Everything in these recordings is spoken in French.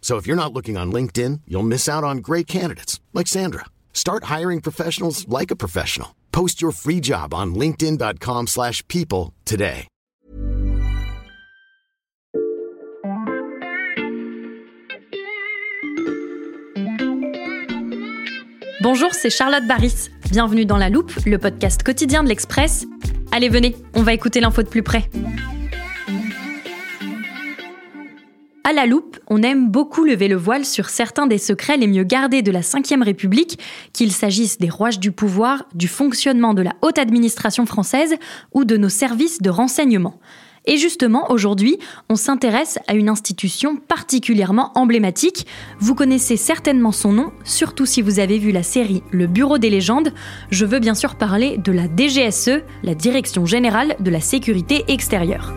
So if you're not looking on LinkedIn, you'll miss out on great candidates like Sandra. Start hiring professionals like a professional. Post your free job on linkedin.com/people today. Bonjour, c'est Charlotte Baris. Bienvenue dans La Loupe, le podcast quotidien de l'Express. Allez, venez, on va écouter l'info de plus près. À la loupe, on aime beaucoup lever le voile sur certains des secrets les mieux gardés de la Ve République, qu'il s'agisse des rouages du pouvoir, du fonctionnement de la haute administration française ou de nos services de renseignement. Et justement, aujourd'hui, on s'intéresse à une institution particulièrement emblématique. Vous connaissez certainement son nom, surtout si vous avez vu la série Le Bureau des légendes. Je veux bien sûr parler de la DGSE, la Direction générale de la sécurité extérieure.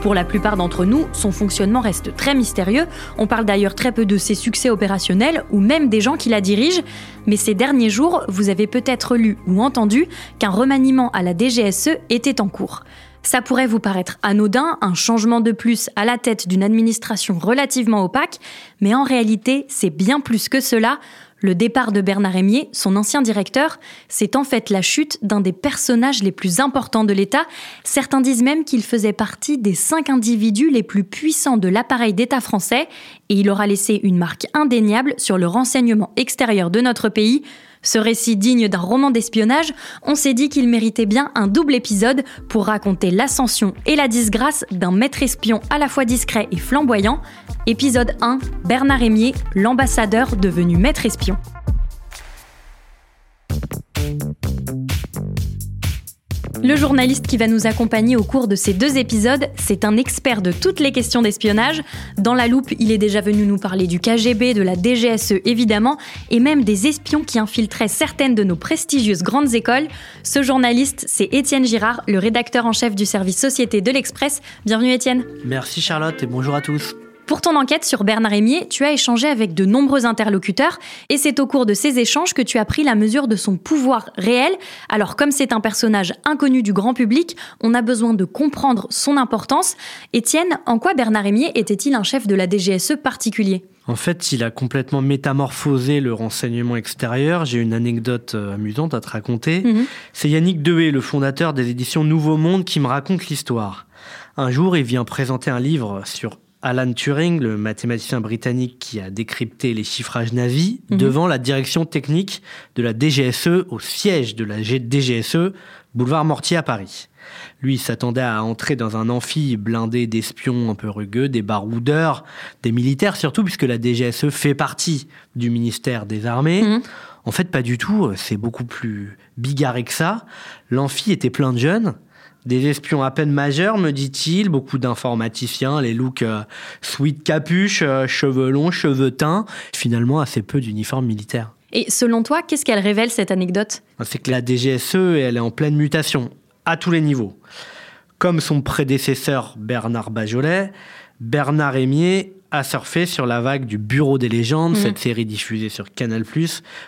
Pour la plupart d'entre nous, son fonctionnement reste très mystérieux. On parle d'ailleurs très peu de ses succès opérationnels ou même des gens qui la dirigent. Mais ces derniers jours, vous avez peut-être lu ou entendu qu'un remaniement à la DGSE était en cours. Ça pourrait vous paraître anodin, un changement de plus à la tête d'une administration relativement opaque, mais en réalité, c'est bien plus que cela. Le départ de Bernard Rémier, son ancien directeur, c'est en fait la chute d'un des personnages les plus importants de l'État. Certains disent même qu'il faisait partie des cinq individus les plus puissants de l'appareil d'État français et il aura laissé une marque indéniable sur le renseignement extérieur de notre pays. Ce récit digne d'un roman d'espionnage, on s'est dit qu'il méritait bien un double épisode pour raconter l'ascension et la disgrâce d'un maître espion à la fois discret et flamboyant. Épisode 1, Bernard Rémier, l'ambassadeur devenu maître espion. Le journaliste qui va nous accompagner au cours de ces deux épisodes, c'est un expert de toutes les questions d'espionnage. Dans la loupe, il est déjà venu nous parler du KGB, de la DGSE évidemment, et même des espions qui infiltraient certaines de nos prestigieuses grandes écoles. Ce journaliste, c'est Étienne Girard, le rédacteur en chef du service Société de l'Express. Bienvenue Étienne. Merci Charlotte et bonjour à tous. Pour ton enquête sur Bernard Rémier, tu as échangé avec de nombreux interlocuteurs et c'est au cours de ces échanges que tu as pris la mesure de son pouvoir réel. Alors comme c'est un personnage inconnu du grand public, on a besoin de comprendre son importance. Étienne, en quoi Bernard Rémier était-il un chef de la DGSE particulier? En fait, il a complètement métamorphosé le renseignement extérieur. J'ai une anecdote euh, amusante à te raconter. Mhm. C'est Yannick Dehé, le fondateur des éditions Nouveau Monde, qui me raconte l'histoire. Un jour, il vient présenter un livre sur Alan Turing, le mathématicien britannique qui a décrypté les chiffrages nazis, Mhm. devant la direction technique de la DGSE au siège de la DGSE, boulevard Mortier à Paris. Lui s'attendait à entrer dans un amphi blindé d'espions un peu rugueux, des baroudeurs, des militaires surtout, puisque la DGSE fait partie du ministère des Armées. Mhm. En fait, pas du tout, c'est beaucoup plus bigarré que ça. L'amphi était plein de jeunes, des espions à peine majeurs, me dit-il, beaucoup d'informaticiens, les looks euh, sweat capuche, euh, cheveux longs, cheveux teints, finalement assez peu d'uniformes militaires. Et selon toi, qu'est-ce qu'elle révèle cette anecdote? C'est que la DGSE, elle est en pleine mutation, à tous les niveaux. Comme son prédécesseur Bernard Bajolet, Bernard Rémier a surfé sur la vague du Bureau des légendes, Mhm. cette série diffusée sur Canal+,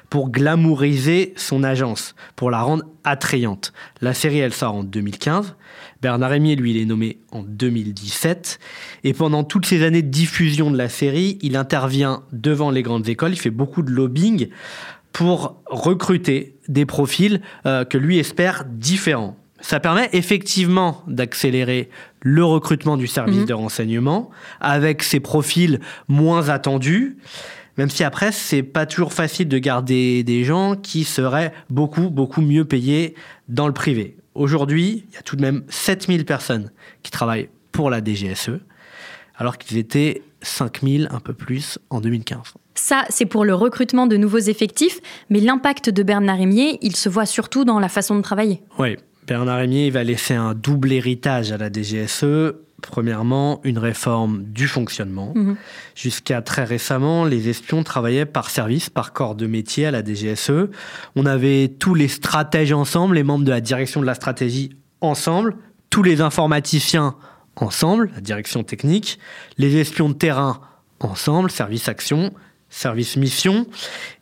pour glamouriser son agence, pour la rendre attrayante. La série, elle sort en 2015. Bernard Rémier, lui, il est nommé en 2017. Et pendant toutes ces années de diffusion de la série, il intervient devant les grandes écoles, il fait beaucoup de lobbying pour recruter des profils euh, que lui espère différents. Ça permet effectivement d'accélérer le recrutement du service Mhm. de renseignement avec ces profils moins attendus. Même si après, c'est pas toujours facile de garder des gens qui seraient beaucoup, beaucoup mieux payés dans le privé. Aujourd'hui, il y a tout de même 7000 personnes qui travaillent pour la DGSE, alors qu'ils étaient 5000 un peu plus en 2015. Ça, c'est pour le recrutement de nouveaux effectifs, mais l'impact de Bernard Rémier, il se voit surtout dans la façon de travailler. Oui, Bernard Rémier va laisser un double héritage à la DGSE. Premièrement, une réforme du fonctionnement. Mhm. Jusqu'à très récemment, les espions travaillaient par service, par corps de métier à la DGSE. On avait tous les stratèges ensemble, les membres de la direction de la stratégie ensemble, tous les informaticiens ensemble, la direction technique, les espions de terrain ensemble, service action, service mission,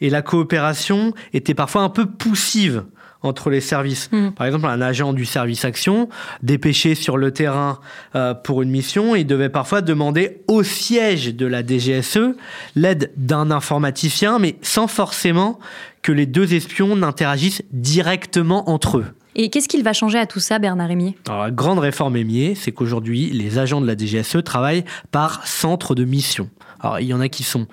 et la coopération était parfois un peu poussive entre les services. Mm. Par exemple, un agent du service action, dépêché sur le terrain euh, pour une mission, il devait parfois demander au siège de la DGSE l'aide d'un informaticien, mais sans forcément que les deux espions n'interagissent directement entre eux. Et qu'est-ce qu'il va changer à tout ça, Bernard Rémier Alors, la grande réforme émier, c'est qu'aujourd'hui, les agents de la DGSE travaillent par centre de mission. Alors, il y en a qui sont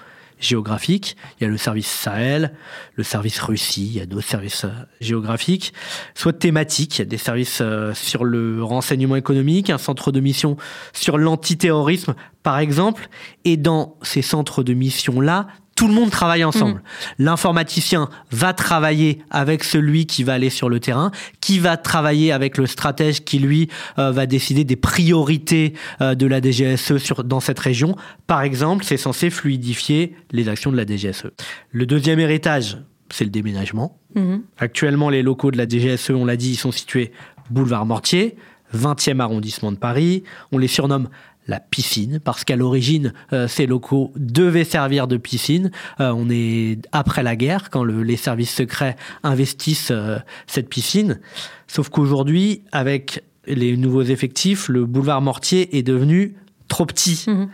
il y a le service Sahel, le service Russie, il y a d'autres services euh, géographiques, soit thématiques, il y a des services euh, sur le renseignement économique, un centre de mission sur l'antiterrorisme, par exemple, et dans ces centres de mission-là, tout le monde travaille ensemble. L'informaticien va travailler avec celui qui va aller sur le terrain, qui va travailler avec le stratège qui, lui, euh, va décider des priorités euh, de la DGSE sur, dans cette région. Par exemple, c'est censé fluidifier les actions de la DGSE. Le deuxième héritage, c'est le déménagement. Mhm. Actuellement, les locaux de la DGSE, on l'a dit, ils sont situés boulevard Mortier, 20e arrondissement de Paris. On les surnomme la piscine, parce qu'à l'origine, euh, ces locaux devaient servir de piscine. Euh, on est après la guerre, quand le- les services secrets investissent euh, cette piscine. Sauf qu'aujourd'hui, avec les nouveaux effectifs, le boulevard Mortier est devenu trop petit. Mhm.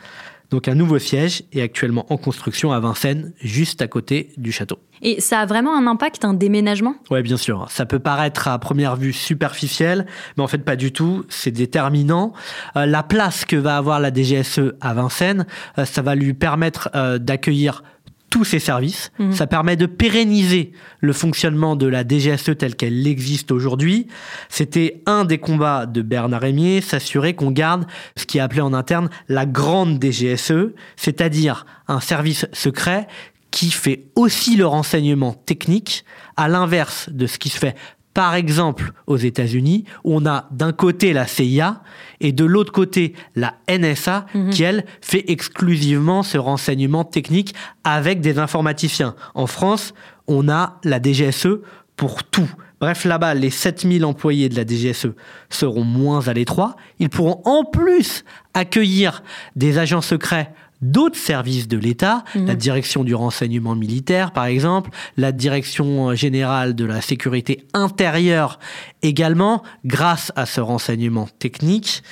Donc un nouveau siège est actuellement en construction à Vincennes, juste à côté du château. Et ça a vraiment un impact, un déménagement? Ouais, bien sûr. Ça peut paraître à première vue superficiel, mais en fait pas du tout. C'est déterminant. Euh, la place que va avoir la DGSE à Vincennes, euh, ça va lui permettre euh, d'accueillir tous ses services. Mhm. Ça permet de pérenniser le fonctionnement de la DGSE telle qu'elle existe aujourd'hui. C'était un des combats de Bernard Rémier, s'assurer qu'on garde ce qui est appelé en interne la grande DGSE, c'est-à-dire un service secret qui fait aussi le renseignement technique, à l'inverse de ce qui se fait par exemple aux États-Unis, on a d'un côté la CIA et de l'autre côté la NSA, qui elle fait exclusivement ce renseignement technique avec des informaticiens. En France, on a la DGSE pour tout. Bref, là-bas, les 7000 employés de la DGSE seront moins à l'étroit. Ils pourront en plus accueillir des agents secrets d'autres services de l'État, la direction du renseignement militaire par exemple, la direction générale de la sécurité intérieure également, grâce à ce renseignement technique.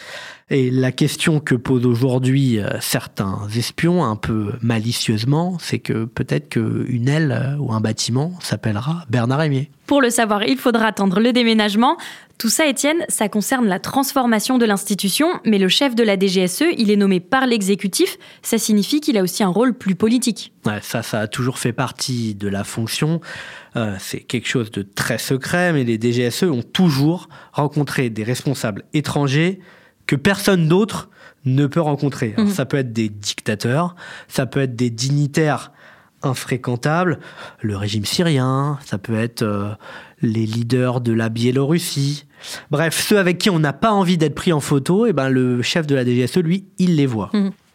Et la question que posent aujourd'hui euh, certains espions, un peu malicieusement, c'est que peut-être qu'une aile euh, ou un bâtiment s'appellera Bernard Rémier. Pour le savoir, il faudra attendre le déménagement. Tout ça, Étienne, ça concerne la transformation de l'institution, mais le chef de la DGSE, il est nommé par l'exécutif. Ça signifie qu'il a aussi un rôle plus politique. Ouais, ça, ça a toujours fait partie de la fonction. Euh, c'est quelque chose de très secret, mais les DGSE ont toujours rencontré des responsables étrangers que personne d'autre ne peut rencontrer. Alors, Ça peut être des dictateurs, ça peut être des dignitaires infréquentables, le régime syrien, ça peut être euh, les leaders de la Biélorussie. Bref, ceux avec qui on n'a pas envie d'être pris en photo, et ben le chef de la DGSE, lui, il les voit.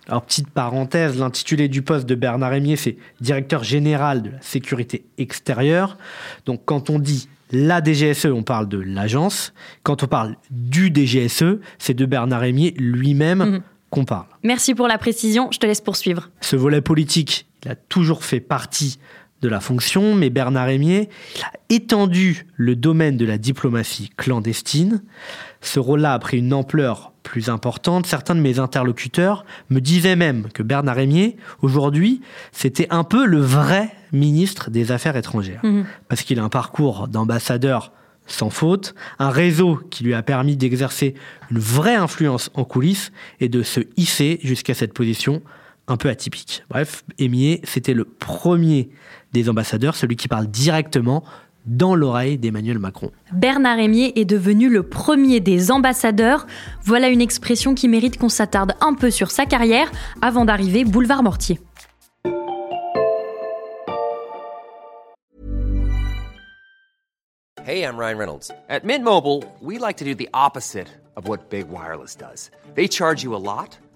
Alors, petite parenthèse, l'intitulé du poste de Bernard Rémier, c'est directeur général de la sécurité extérieure. Donc, quand on dit la DGSE, on parle de l'agence. Quand on parle du DGSE, c'est de Bernard Rémier lui-même qu'on parle. Merci pour la précision, je te laisse poursuivre. Ce volet politique, il a toujours fait partie de la fonction, mais Bernard Rémier il a étendu le domaine de la diplomatie clandestine. Ce rôle-là a pris une ampleur plus importante. Certains de mes interlocuteurs me disaient même que Bernard Rémier, aujourd'hui, c'était un peu le vrai ministre des Affaires étrangères. Parce qu'il a un parcours d'ambassadeur sans faute, un réseau qui lui a permis d'exercer une vraie influence en coulisses et de se hisser jusqu'à cette position un peu atypique. Bref, Émier, c'était le premier des ambassadeurs, celui qui parle directement dans l'oreille d'Emmanuel Macron. Bernard Émier est devenu le premier des ambassadeurs. Voilà une expression qui mérite qu'on s'attarde un peu sur sa carrière avant d'arriver boulevard Mortier. Hey, I'm Ryan Reynolds. At Mint Mobile, we like to do the opposite of what Big Wireless does. They charge you a lot,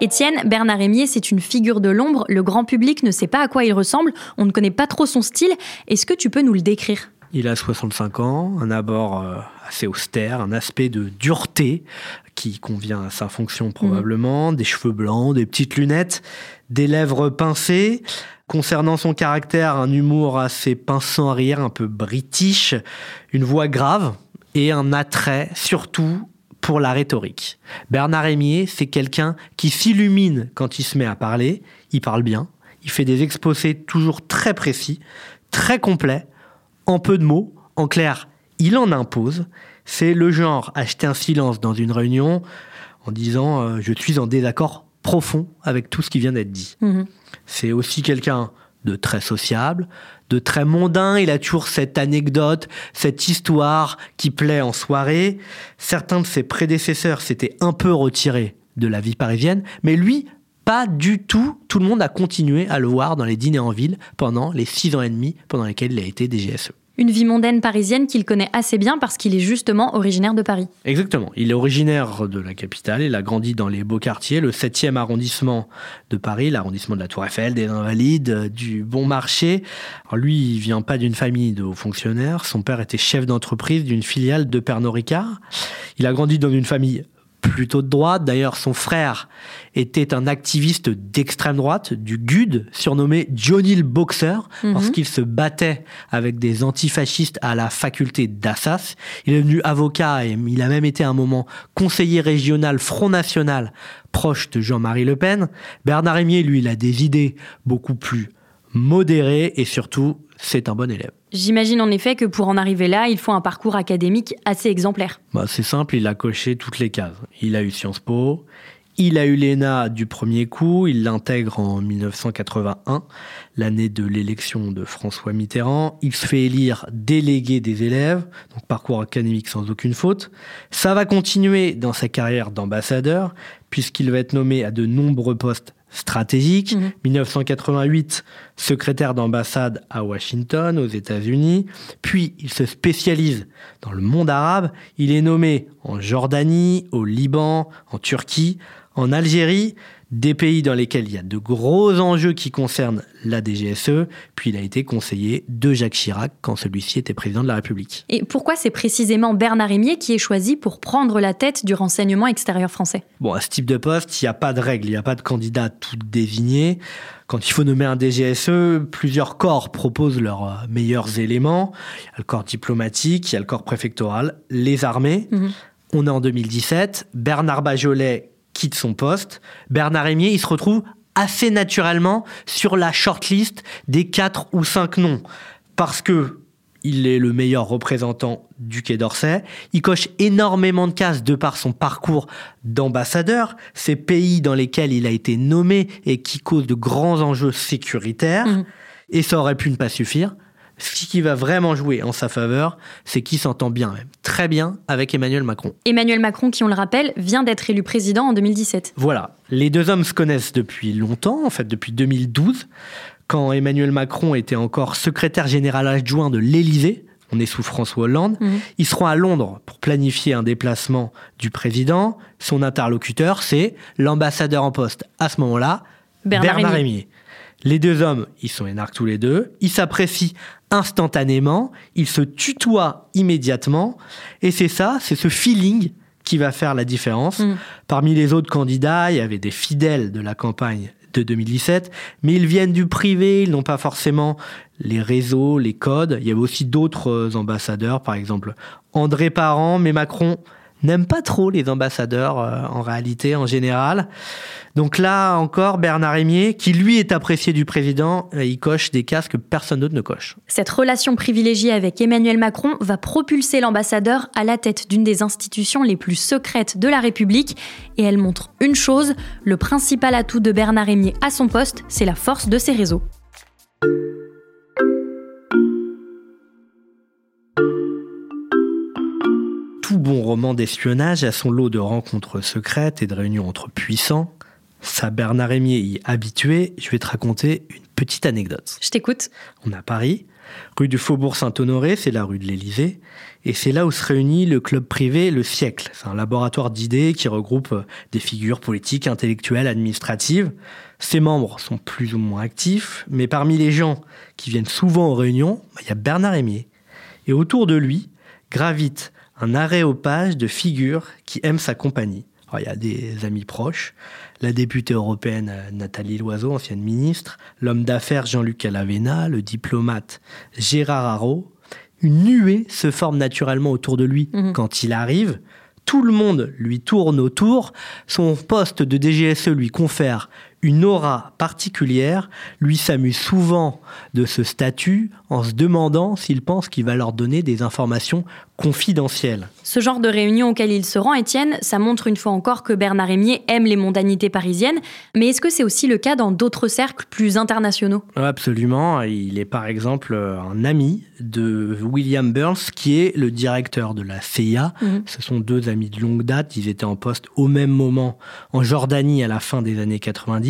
Étienne, Bernard Rémier, c'est une figure de l'ombre. Le grand public ne sait pas à quoi il ressemble. On ne connaît pas trop son style. Est-ce que tu peux nous le décrire? Il a 65 ans, un abord euh, assez austère, un aspect de dureté qui convient à sa fonction probablement, des cheveux blancs, des petites lunettes, des lèvres pincées. Concernant son caractère, un humour assez pinçant arrière, un peu british, une voix grave et un attrait surtout pour la rhétorique. Bernard Rémier, c'est quelqu'un qui s'illumine quand il se met à parler, il parle bien, il fait des exposés toujours très précis, très complets, en peu de mots, en clair, il en impose. C'est le genre acheter un silence dans une réunion en disant euh, je suis en désaccord profond avec tout ce qui vient d'être dit. C'est aussi quelqu'un de très sociable, de très mondain. Il a toujours cette anecdote, cette histoire qui plaît en soirée. Certains de ses prédécesseurs s'étaient un peu retirés de la vie parisienne, mais lui, pas du tout. Tout le monde a continué à le voir dans les dîners en ville pendant les six ans et demi pendant lesquels il a été DGSE. Une vie mondaine parisienne qu'il connaît assez bien parce qu'il est justement originaire de Paris. Exactement. Il est originaire de la capitale. Il a grandi dans les beaux quartiers, le 7e arrondissement de Paris, l'arrondissement de la Tour Eiffel, des Invalides, du Bon Marché. Lui, il vient pas d'une famille de hauts fonctionnaires. Son père était chef d'entreprise d'une filiale de Pernod Ricard. Il a grandi dans une famille plutôt de droite. D'ailleurs, son frère était un activiste d'extrême droite, du GUD, surnommé Johnny le Boxer, parce qu'il se battait avec des antifascistes à la faculté d'Assas. Il est devenu avocat et il a même été un moment conseiller régional Front National proche de Jean-Marie Le Pen. Bernard Rémier, lui, il a des idées beaucoup plus modérées et surtout, c'est un bon élève. J'imagine en effet que pour en arriver là, il faut un parcours académique assez exemplaire. Bah, c'est simple, il a coché toutes les cases. Il a eu Sciences Po, il a eu l'ENA du premier coup, il l'intègre en 1981, l'année de l'élection de François Mitterrand. Il se fait élire délégué des élèves, donc parcours académique sans aucune faute. Ça va continuer dans sa carrière d'ambassadeur, puisqu'il va être nommé à de nombreux postes stratégiques. 1988, secrétaire d'ambassade à Washington, aux États-Unis. Puis, il se spécialise dans le monde arabe. Il est nommé en Jordanie, au Liban, en Turquie, en Algérie, des pays dans lesquels il y a de gros enjeux qui concernent la DGSE. Puis, il a été conseiller de Jacques Chirac quand celui-ci était président de la République. Et pourquoi c'est précisément Bernard Rémier qui est choisi pour prendre la tête du renseignement extérieur français? Bon, à ce type de poste, il n'y a pas de règle, il n'y a pas de candidat tout désigné. Quand il faut nommer un DGSE, plusieurs corps proposent leurs euh, meilleurs éléments. Il y a le corps diplomatique, il y a le corps préfectoral, les armées. On est en 2017, Bernard Bajolet quitte son poste. Bernard Rémier, il se retrouve assez naturellement sur la shortlist des quatre ou cinq noms. Parce que il est le meilleur représentant du Quai d'Orsay. Il coche énormément de cases de par son parcours d'ambassadeur, ces pays dans lesquels il a été nommé et qui causent de grands enjeux sécuritaires. Et ça aurait pu ne pas suffire. Ce qui va vraiment jouer en sa faveur, c'est qu'il s'entend bien, même très bien, avec Emmanuel Macron. Emmanuel Macron, qui on le rappelle, vient d'être élu président en 2017. Voilà, les deux hommes se connaissent depuis longtemps, en fait depuis 2012, quand Emmanuel Macron était encore secrétaire général adjoint de l'Élysée. On est sous François Hollande. Ils seront à Londres pour planifier un déplacement du président. Son interlocuteur, c'est l'ambassadeur en poste à ce moment-là, Bernard Bernard, Rémier. Les deux hommes, ils sont énarques tous les deux. Ils s'apprécient instantanément. Ils se tutoient immédiatement. Et c'est ça, c'est ce feeling qui va faire la différence. Parmi les autres candidats, il y avait des fidèles de la campagne de 2017, mais ils viennent du privé, ils n'ont pas forcément les réseaux, les codes. Il y avait aussi d'autres ambassadeurs, par exemple André Parent, mais Macron n'aime pas trop les ambassadeurs euh, en réalité, en général. Donc là encore, Bernard Rémier, qui lui est apprécié du président, euh, il coche des cases que personne d'autre ne coche. Cette relation privilégiée avec Emmanuel Macron va propulser l'ambassadeur à la tête d'une des institutions les plus secrètes de la République. Et elle montre une chose, le principal atout de Bernard Rémier à son poste, c'est la force de ses réseaux. Bon roman d'espionnage a son lot de rencontres secrètes et de réunions entre puissants. Ça, Bernard Rémier y habitué. Je vais te raconter une petite anecdote. Je t'écoute. On est à Paris, rue du Faubourg Saint-Honoré, c'est la rue de l'Élysée. Et c'est là où se réunit le club privé Le Siècle. C'est un laboratoire d'idées qui regroupe des figures politiques, intellectuelles, administratives. Ses membres sont plus ou moins actifs, mais parmi les gens qui viennent souvent aux réunions, bah, il y a Bernard Rémier. Et autour de lui gravitent un aréopage de figures qui aiment sa compagnie. il y a des amis proches, la députée européenne euh, Nathalie Loiseau, ancienne ministre, l'homme d'affaires Jean-Luc Alavena, le diplomate Gérard Haro. Une nuée se forme naturellement autour de lui mhm. quand il arrive. Tout le monde lui tourne autour. Son poste de DGSE lui confère une aura particulière, lui s'amuse souvent de ce statut en se demandant s'il pense qu'il va leur donner des informations confidentielles. Ce genre de réunion auquel il se rend, Étienne, ça montre une fois encore que Bernard Rémier aime les mondanités parisiennes, mais est-ce que c'est aussi le cas dans d'autres cercles plus internationaux? Absolument, il est par exemple un ami de William Burns qui est le directeur de la CIA. Mhm. Ce sont deux amis de longue date, ils étaient en poste au même moment en Jordanie à la fin des années 90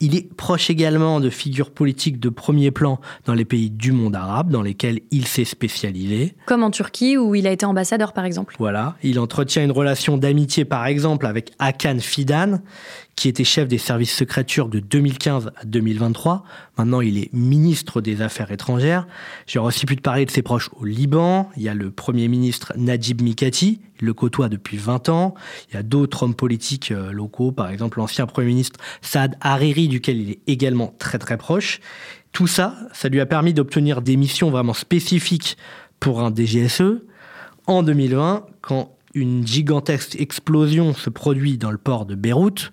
il est proche également de figures politiques de premier plan dans les pays du monde arabe, dans lesquels il s'est spécialisé. Comme en Turquie, où il a été ambassadeur, par exemple. Voilà. Il entretient une relation d'amitié, par exemple, avec Hakan Fidan, qui était chef des services secrets de 2015 à 2023. Maintenant, il est ministre des Affaires étrangères. J'aurais aussi pu te parler de ses proches au Liban. Il y a le Premier ministre Najib Mikati, il le côtoie depuis 20 ans. Il y a d'autres hommes politiques euh, locaux, par exemple l'ancien Premier ministre Saad Hariri, duquel il est également très très proche. Tout ça, ça lui a permis d'obtenir des missions vraiment spécifiques pour un DGSE. En 2020, quand une gigantesque explosion se produit dans le port de Beyrouth,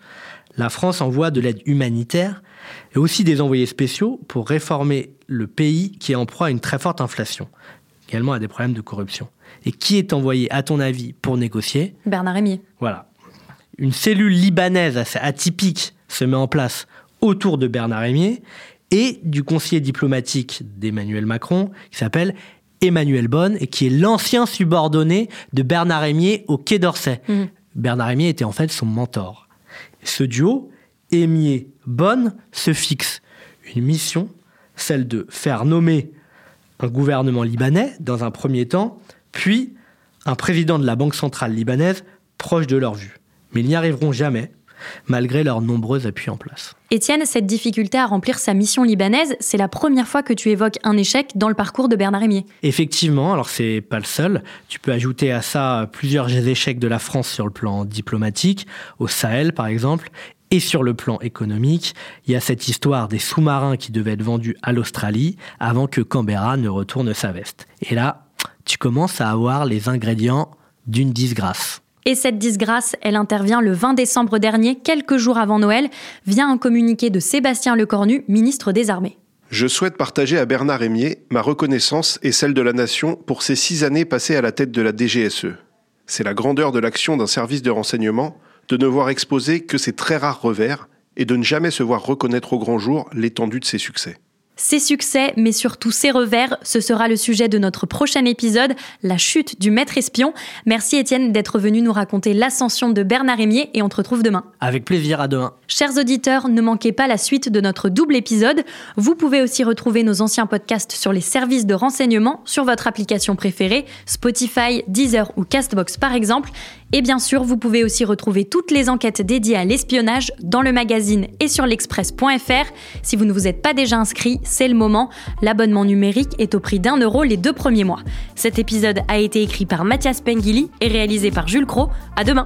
la France envoie de l'aide humanitaire et aussi des envoyés spéciaux pour réformer le pays qui est en proie à une très forte inflation, également à des problèmes de corruption. Et qui est envoyé, à ton avis, pour négocier? Bernard Rémier. Voilà. Une cellule libanaise assez atypique se met en place autour de Bernard Rémier et du conseiller diplomatique d'Emmanuel Macron qui s'appelle Emmanuel Bonne et qui est l'ancien subordonné de Bernard Rémier au Quai d'Orsay. Mmh. Bernard Rémier était en fait son mentor ce duo, Aimier-Bonne, se fixe une mission, celle de faire nommer un gouvernement libanais dans un premier temps, puis un président de la Banque centrale libanaise proche de leur vue. Mais ils n'y arriveront jamais, malgré leurs nombreux appuis en place. Étienne, cette difficulté à remplir sa mission libanaise, c'est la première fois que tu évoques un échec dans le parcours de Bernard Rémier. Effectivement, alors c'est pas le seul. Tu peux ajouter à ça plusieurs échecs de la France sur le plan diplomatique, au Sahel par exemple, et sur le plan économique, il y a cette histoire des sous-marins qui devaient être vendus à l'Australie avant que Canberra ne retourne sa veste. Et là, tu commences à avoir les ingrédients d'une disgrâce. Et cette disgrâce, elle intervient le 20 décembre dernier, quelques jours avant Noël, via un communiqué de Sébastien Lecornu, ministre des Armées. Je souhaite partager à Bernard Rémier ma reconnaissance et celle de la nation pour ces six années passées à la tête de la DGSE. C'est la grandeur de l'action d'un service de renseignement de ne voir exposer que ses très rares revers et de ne jamais se voir reconnaître au grand jour l'étendue de ses succès. Ses succès, mais surtout ses revers, ce sera le sujet de notre prochain épisode, la chute du maître espion. Merci Étienne d'être venu nous raconter l'ascension de Bernard Rémier et on te retrouve demain. Avec plaisir, à demain. Chers auditeurs, ne manquez pas la suite de notre double épisode. Vous pouvez aussi retrouver nos anciens podcasts sur les services de renseignement sur votre application préférée, Spotify, Deezer ou Castbox par exemple. Et bien sûr, vous pouvez aussi retrouver toutes les enquêtes dédiées à l'espionnage dans le magazine et sur l'express.fr. Si vous ne vous êtes pas déjà inscrit, c'est le moment. L'abonnement numérique est au prix d'un euro les deux premiers mois. Cet épisode a été écrit par Mathias Pengili et réalisé par Jules Cro. À demain!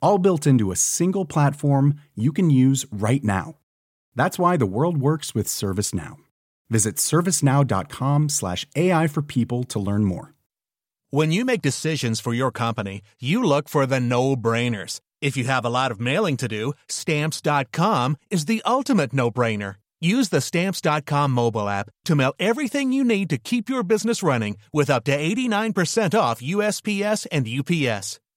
All built into a single platform you can use right now. That's why the world works with ServiceNow. Visit servicenow.com slash AI for people to learn more. When you make decisions for your company, you look for the no-brainers. If you have a lot of mailing to do, stamps.com is the ultimate no-brainer. Use the stamps.com mobile app to mail everything you need to keep your business running with up to 89% off USPS and UPS.